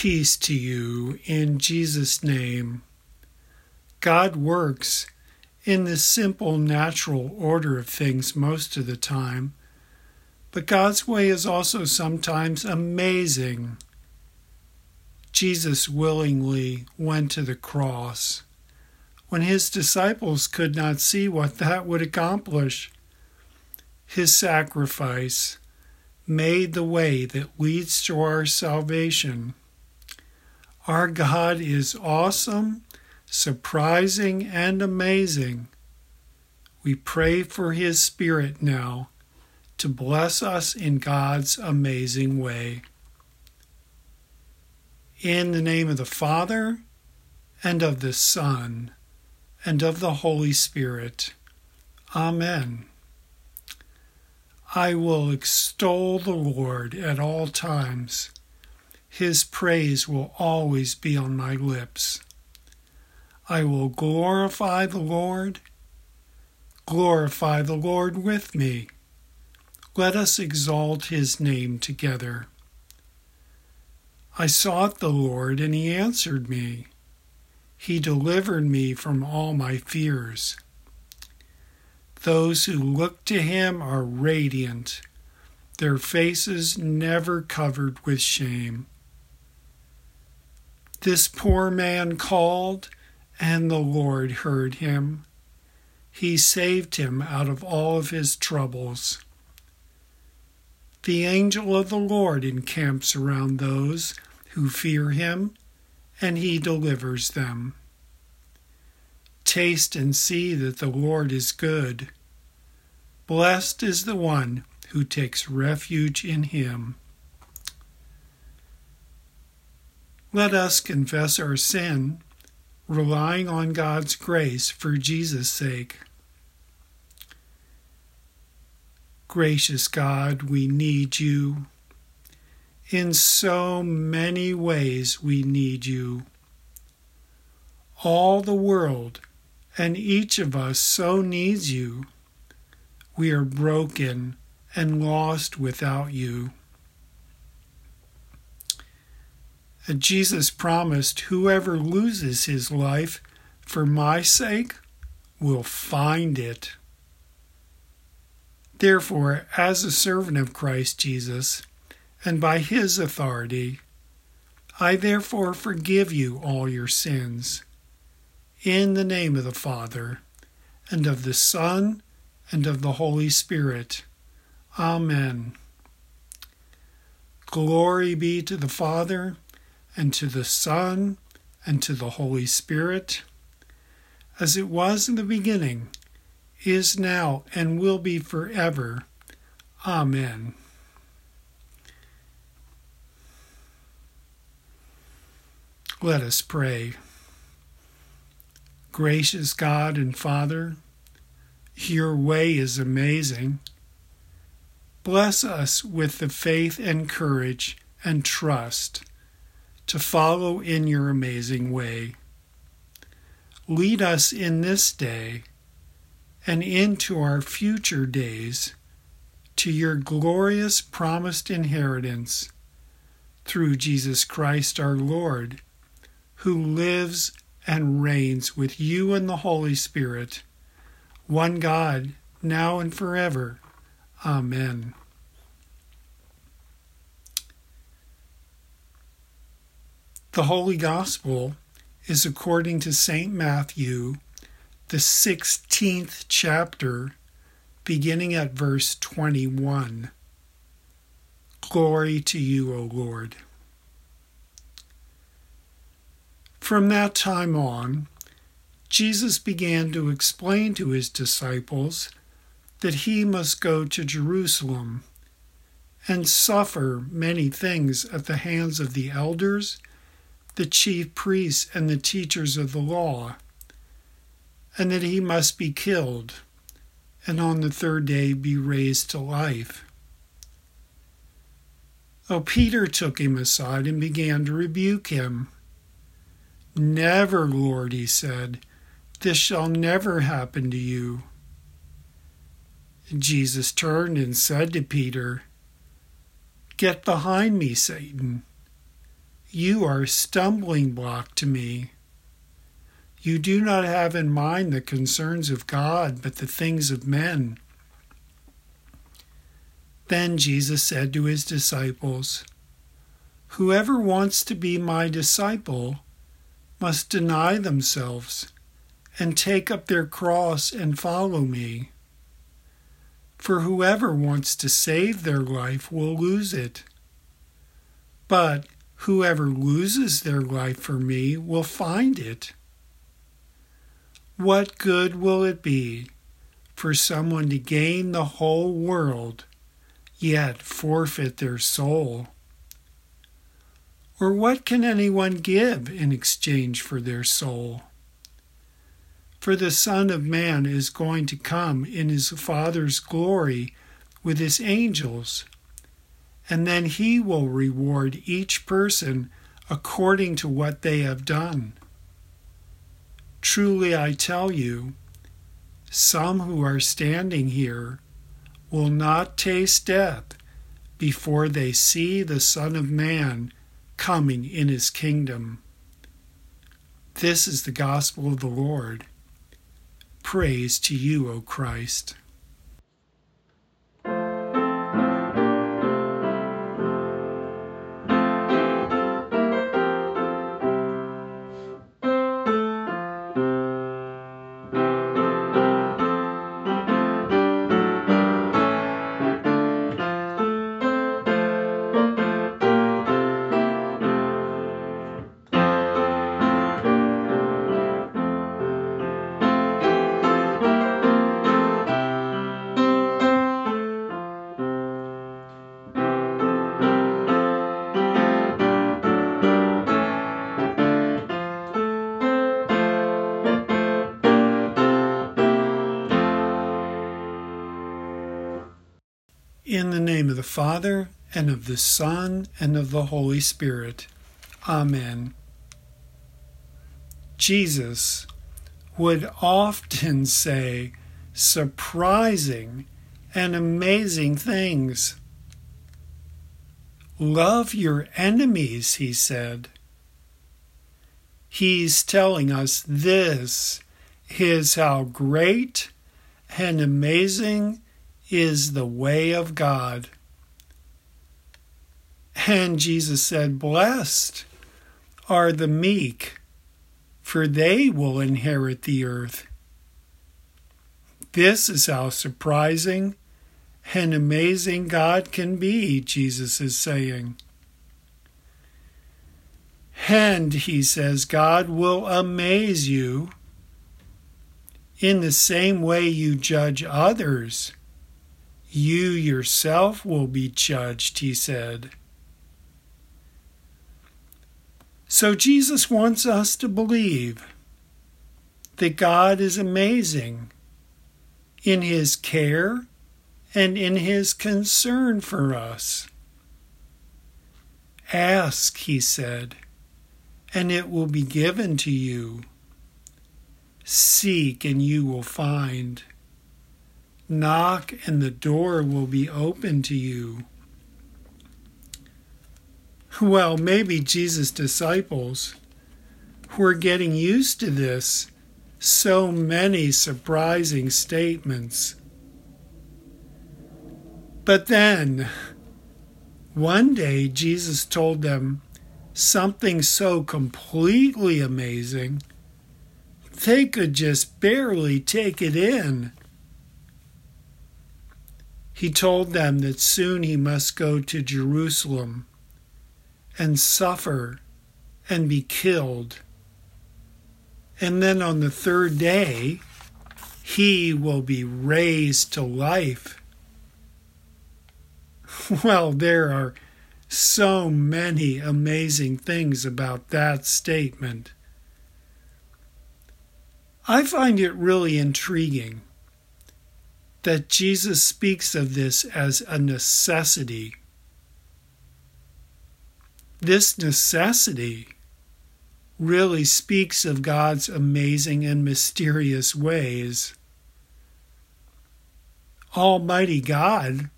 Peace to you in Jesus' name. God works in the simple natural order of things most of the time, but God's way is also sometimes amazing. Jesus willingly went to the cross when his disciples could not see what that would accomplish. His sacrifice made the way that leads to our salvation. Our God is awesome, surprising, and amazing. We pray for His Spirit now to bless us in God's amazing way. In the name of the Father, and of the Son, and of the Holy Spirit. Amen. I will extol the Lord at all times. His praise will always be on my lips. I will glorify the Lord. Glorify the Lord with me. Let us exalt his name together. I sought the Lord, and he answered me. He delivered me from all my fears. Those who look to him are radiant, their faces never covered with shame. This poor man called, and the Lord heard him. He saved him out of all of his troubles. The angel of the Lord encamps around those who fear him, and he delivers them. Taste and see that the Lord is good. Blessed is the one who takes refuge in him. Let us confess our sin, relying on God's grace for Jesus' sake. Gracious God, we need you. In so many ways, we need you. All the world and each of us so needs you. We are broken and lost without you. And Jesus promised whoever loses his life for my sake will find it. Therefore, as a servant of Christ Jesus, and by his authority, I therefore forgive you all your sins in the name of the Father, and of the Son, and of the Holy Spirit. Amen. Glory be to the Father, and to the Son, and to the Holy Spirit, as it was in the beginning, is now, and will be forever. Amen. Let us pray. Gracious God and Father, your way is amazing. Bless us with the faith and courage and trust to follow in your amazing way. Lead us in this day and into our future days to your glorious promised inheritance through Jesus Christ our Lord, who lives and reigns with you and the Holy Spirit, one God, now and forever. Amen. The Holy Gospel is according to St. Matthew, the 16th chapter, beginning at verse 21. Glory to you, O Lord. From that time on, Jesus began to explain to his disciples that he must go to Jerusalem and suffer many things at the hands of the elders, the chief priests, and the teachers of the law, and that he must be killed, and on the third day be raised to life. Oh, Peter took him aside and began to rebuke him. Never, Lord, he said, this shall never happen to you. Jesus turned and said to Peter, Get behind me, Satan. You are a stumbling block to me. You do not have in mind the concerns of God, but the things of men. Then Jesus said to his disciples, Whoever wants to be my disciple must deny themselves and take up their cross and follow me. For whoever wants to save their life will lose it. But whoever loses their life for me will find it. What good will it be for someone to gain the whole world, yet forfeit their soul? Or what can anyone give in exchange for their soul? For the Son of Man is going to come in his Father's glory with his angels, and then he will reward each person according to what they have done. Truly I tell you, some who are standing here will not taste death before they see the Son of Man coming in his kingdom. This is the gospel of the Lord. Praise to you, O Christ. The Father, and of the Son, and of the Holy Spirit. Amen. Jesus would often say surprising and amazing things. Love your enemies, he said. He's telling us this is how great and amazing is the way of God. And Jesus said, Blessed are the meek, for they will inherit the earth. This is how surprising and amazing God can be, Jesus is saying. And he says, God will amaze you in the same way you judge others you yourself will be judged, he said. So Jesus wants us to believe that God is amazing in his care and in his concern for us. Ask, he said, and it will be given to you. Seek, and you will find. Knock, and the door will be open to you. Well, maybe Jesus' disciples were getting used to this. So many surprising statements. But then, one day, Jesus told them something so completely amazing, they could just barely take it in. He told them that soon he must go to Jerusalem and suffer and be killed. And then on the third day, he will be raised to life. Well, there are so many amazing things about that statement. I find it really intriguing that Jesus speaks of this as a necessity. This necessity really speaks of God's amazing and mysterious ways. Almighty God,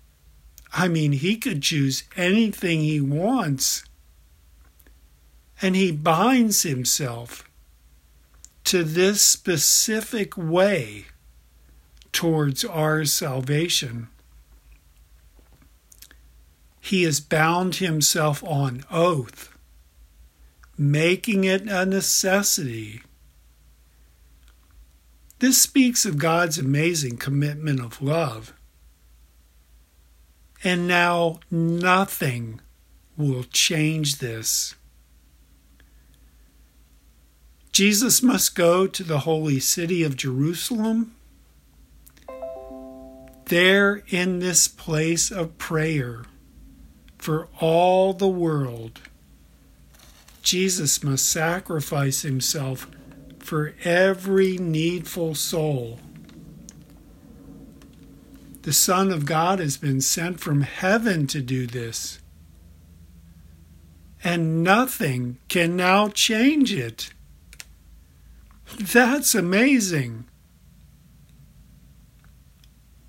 I mean, He could choose anything He wants. and he binds himself to this specific way towards our salvation. He has bound himself on oath, making it a necessity. This speaks of God's amazing commitment of love. And now nothing will change this. Jesus must go to the holy city of Jerusalem. There, in this place of prayer for all the world, Jesus must sacrifice himself for every needful soul. The Son of God has been sent from heaven to do this, and nothing can now change it. That's amazing.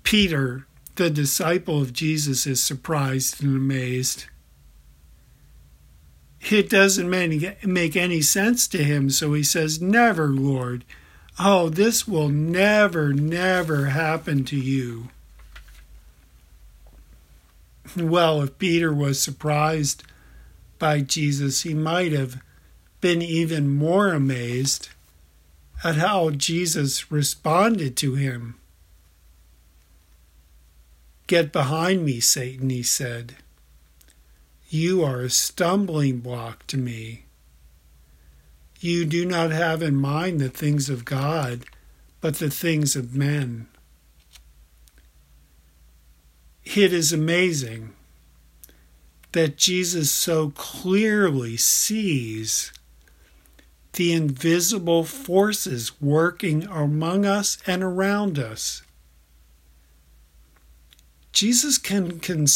Peter, the disciple of Jesus, is surprised and amazed. It doesn't make any sense to him, so he says, Never, Lord. Oh, this will never, never happen to you. Well, if Peter was surprised by Jesus, he might have been even more amazed at how Jesus responded to him. Get behind me, Satan, he said. You are a stumbling block to me. You do not have in mind the things of God, but the things of men. It is amazing that Jesus so clearly sees the invisible forces working among us and around us. Jesus can, can,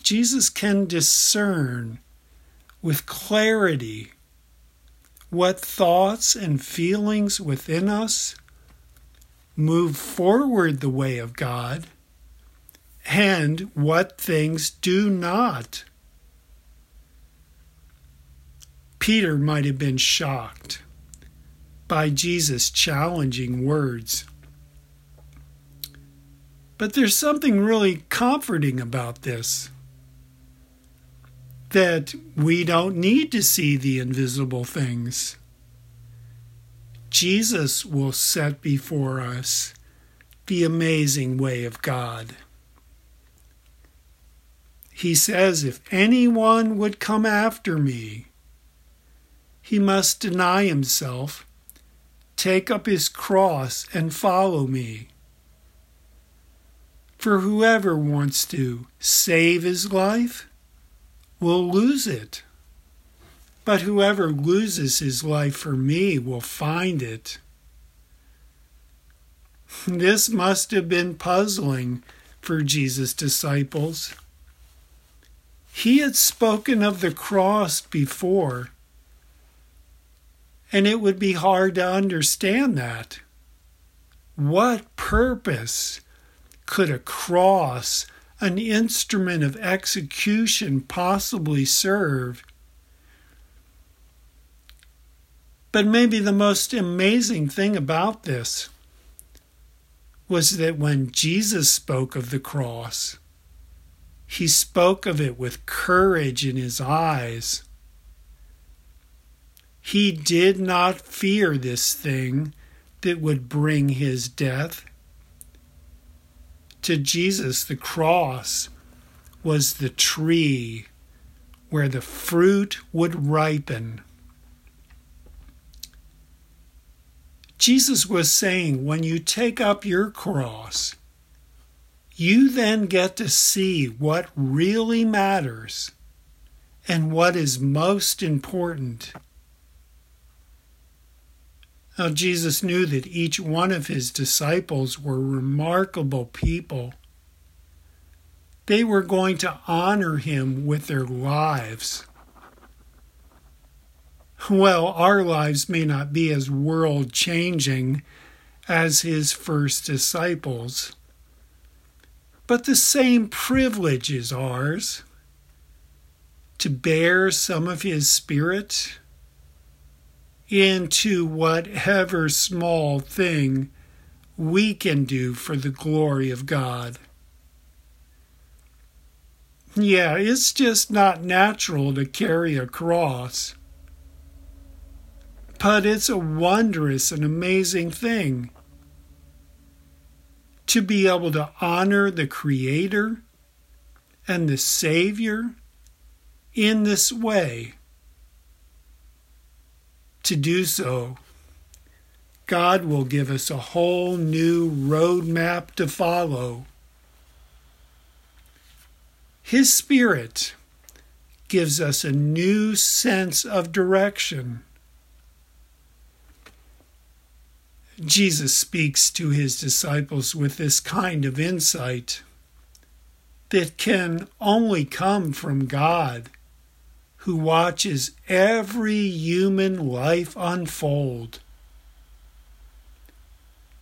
Jesus can discern with clarity what thoughts and feelings within us move forward the way of God and what things do not. Peter might have been shocked by Jesus' challenging words. But there's something really comforting about this that we don't need to see the invisible things. Jesus will set before us the amazing way of God. He says, If anyone would come after me, he must deny himself Take up his cross and follow me. For whoever wants to save his life will lose it. But whoever loses his life for me will find it. This must have been puzzling for Jesus' disciples. He had spoken of the cross before and it would be hard to understand that. What purpose could a cross, an instrument of execution, possibly serve? But maybe the most amazing thing about this was that when Jesus spoke of the cross, he spoke of it with courage in his eyes he did not fear this thing that would bring his death. To Jesus, the cross was the tree where the fruit would ripen. Jesus was saying, when you take up your cross, you then get to see what really matters and what is most important. Now, Jesus knew that each one of his disciples were remarkable people. They were going to honor him with their lives. Well, our lives may not be as world changing as his first disciples, but the same privilege is ours to bear some of his spirit into whatever small thing we can do for the glory of God. Yeah, it's just not natural to carry a cross. But it's a wondrous and amazing thing to be able to honor the Creator and the Savior in this way. To do so, God will give us a whole new roadmap to follow. His Spirit gives us a new sense of direction. Jesus speaks to his disciples with this kind of insight that can only come from God, who watches every human life unfold.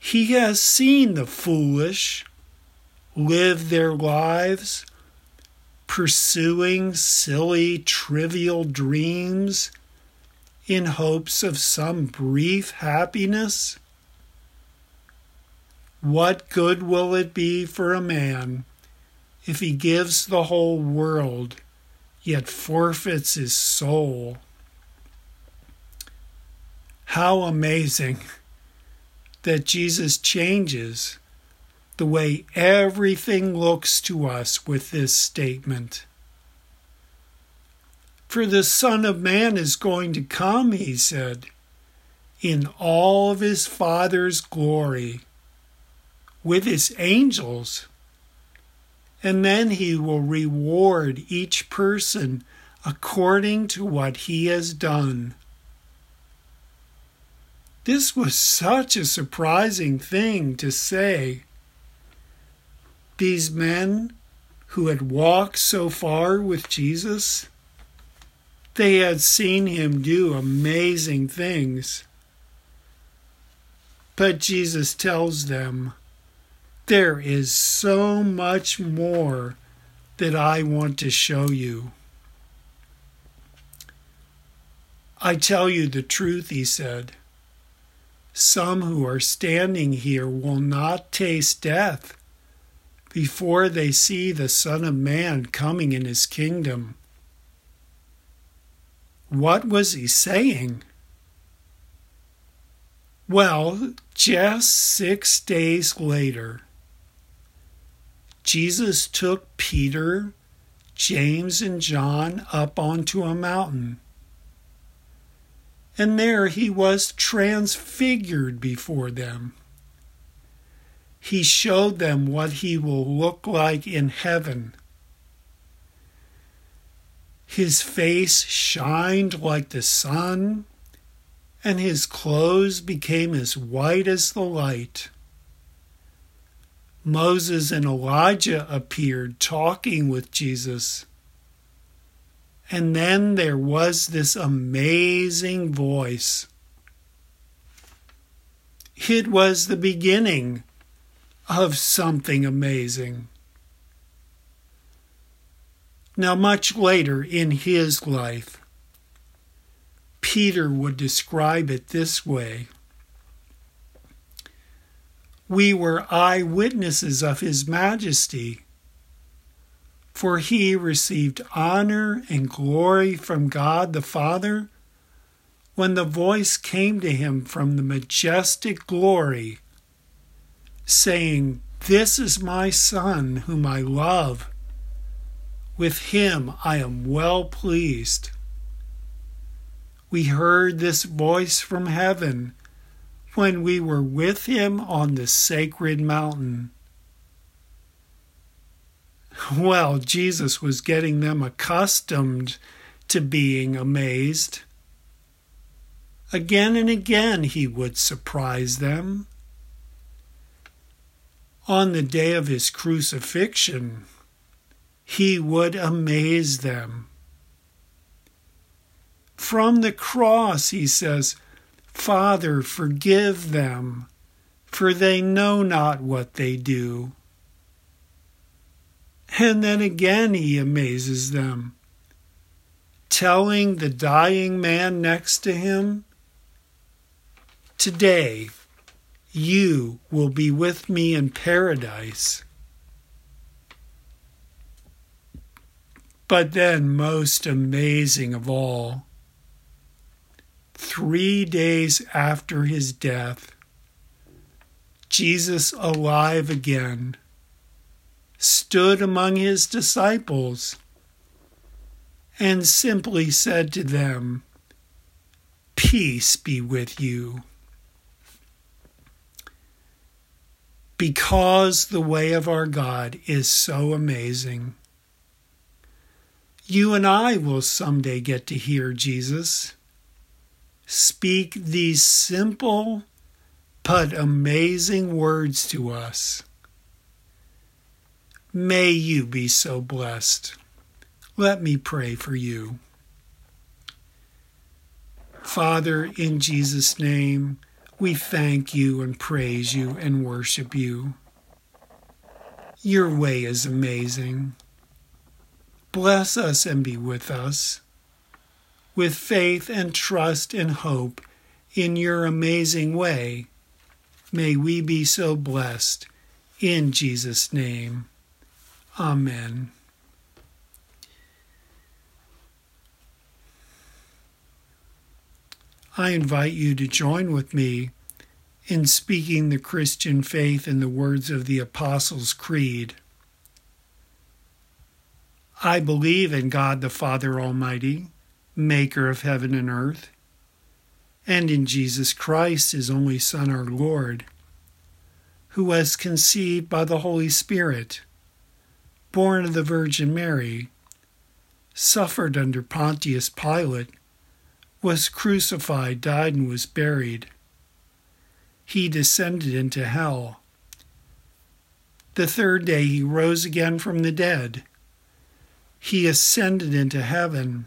He has seen the foolish live their lives pursuing silly, trivial dreams in hopes of some brief happiness. What good will it be for a man if he gives the whole world, yet forfeits his soul? How amazing that Jesus changes the way everything looks to us with this statement. For the Son of Man is going to come, he said, in all of his Father's glory with his angels. And then he will reward each person according to what he has done. This was such a surprising thing to say. These men who had walked so far with Jesus, they had seen him do amazing things. But Jesus tells them, there is so much more that I want to show you. I tell you the truth, he said. Some who are standing here will not taste death before they see the Son of Man coming in his kingdom. What was he saying? Well, just six days later, Jesus took Peter, James, and John up onto a mountain. And there he was transfigured before them. He showed them what he will look like in heaven. His face shined like the sun, and his clothes became as white as the light. Moses and Elijah appeared talking with Jesus. And then there was this amazing voice. It was the beginning of something amazing. Now, much later in his life, Peter would describe it this way we were eyewitnesses of his majesty. For he received honor and glory from God the Father when the voice came to him from the majestic glory, saying, This is my Son, whom I love. With him I am well pleased. We heard this voice from heaven when we were with him on the sacred mountain. Well, Jesus was getting them accustomed to being amazed. Again and again he would surprise them. On the day of his crucifixion, he would amaze them. From the cross, he says, Father, forgive them, for they know not what they do. And then again he amazes them, telling the dying man next to him, Today, you will be with me in paradise. But then, most amazing of all, three days after his death, Jesus, alive again, stood among his disciples and simply said to them, Peace be with you. Because the way of our God is so amazing. You and I will someday get to hear Jesus speak these simple but amazing words to us. May you be so blessed. Let me pray for you. Father, in Jesus' name, we thank you and praise you and worship you. Your way is amazing. Bless us and be with us. With faith and trust and hope in your amazing way, may we be so blessed. In Jesus' name, Amen. I invite you to join with me in speaking the Christian faith in the words of the Apostles' Creed. I believe in God the Father Almighty, maker of heaven and earth, and in Jesus Christ, his only Son, our Lord, who was conceived by the Holy Spirit, born of the Virgin Mary, suffered under Pontius Pilate was crucified, died, and was buried. He descended into hell. The third day he rose again from the dead. He ascended into heaven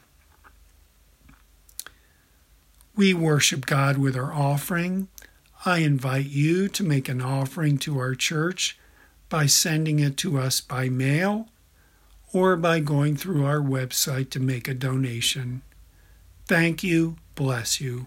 We worship God with our offering. I invite you to make an offering to our church by sending it to us by mail or by going through our website to make a donation. Thank you. Bless you.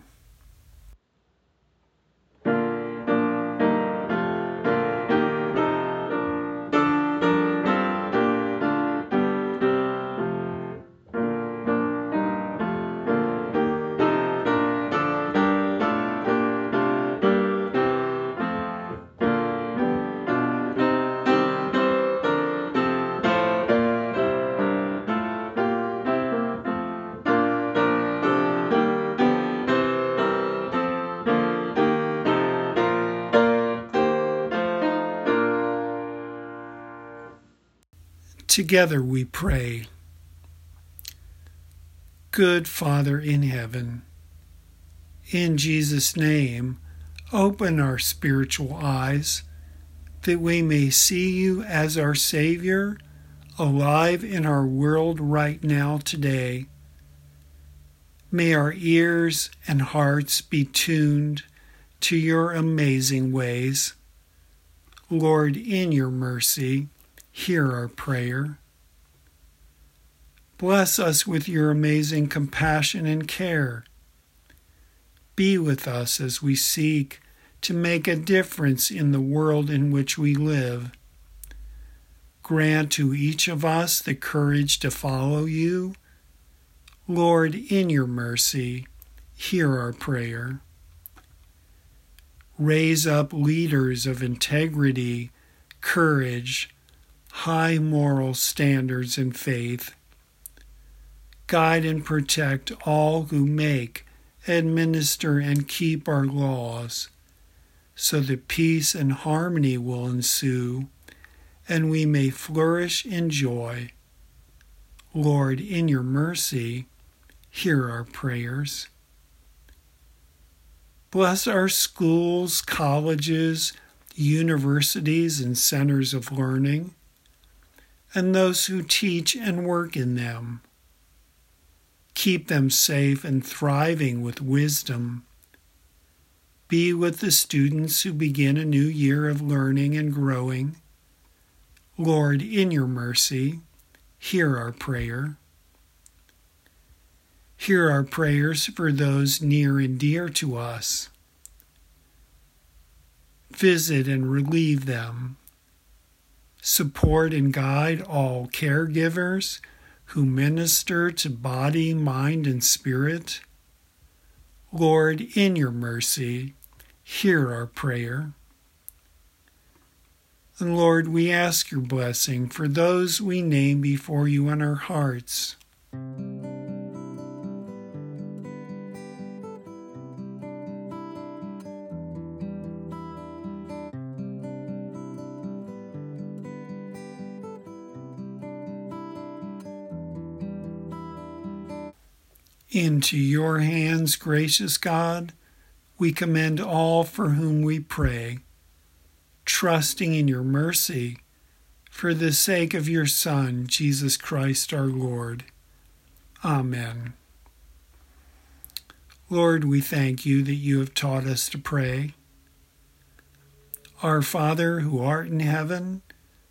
Together we pray. Good Father in heaven, in Jesus' name, open our spiritual eyes that we may see you as our Savior, alive in our world right now today. May our ears and hearts be tuned to your amazing ways. Lord, in your mercy, hear our prayer. Bless us with your amazing compassion and care. Be with us as we seek to make a difference in the world in which we live. Grant to each of us the courage to follow you. Lord, in your mercy, hear our prayer. Raise up leaders of integrity, courage, high moral standards and faith. Guide and protect all who make, administer, and keep our laws, so that peace and harmony will ensue, and we may flourish in joy. Lord, in your mercy, hear our prayers. Bless our schools, colleges, universities, and centers of learning, and those who teach and work in them. Keep them safe and thriving with wisdom. Be with the students who begin a new year of learning and growing. Lord, in your mercy, hear our prayer. Hear our prayers for those near and dear to us. Visit and relieve them. Support and guide all caregivers who minister to body, mind, and spirit. Lord, in your mercy, hear our prayer. And Lord, we ask your blessing for those we name before you in our hearts. Into your hands, gracious God, we commend all for whom we pray, trusting in your mercy for the sake of your Son, Jesus Christ our Lord. Amen. Lord, we thank you that you have taught us to pray. Our Father, who art in heaven,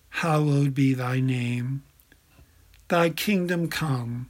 hallowed be thy name. Thy kingdom come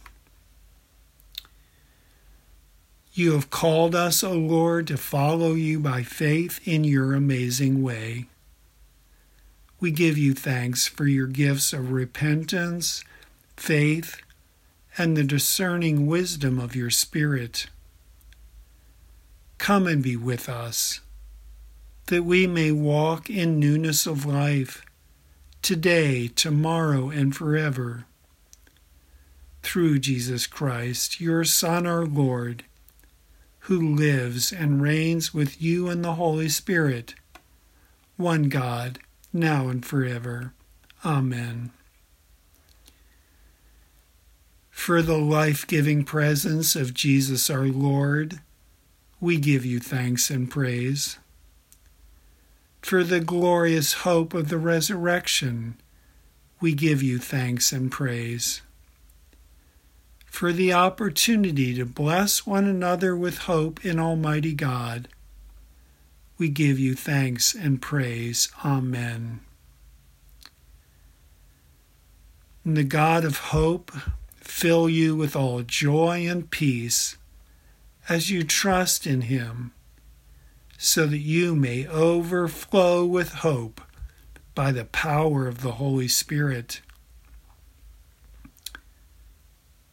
You have called us, O Lord, to follow you by faith in your amazing way. We give you thanks for your gifts of repentance, faith, and the discerning wisdom of your Spirit. Come and be with us, that we may walk in newness of life, today, tomorrow, and forever. Through Jesus Christ, your Son, our Lord, who lives and reigns with you and the Holy Spirit, one God, now and forever. Amen. For the life giving presence of Jesus our Lord, we give you thanks and praise. For the glorious hope of the resurrection, we give you thanks and praise for the opportunity to bless one another with hope in Almighty God. We give you thanks and praise. Amen. And the God of hope fill you with all joy and peace as you trust in him, so that you may overflow with hope by the power of the Holy Spirit.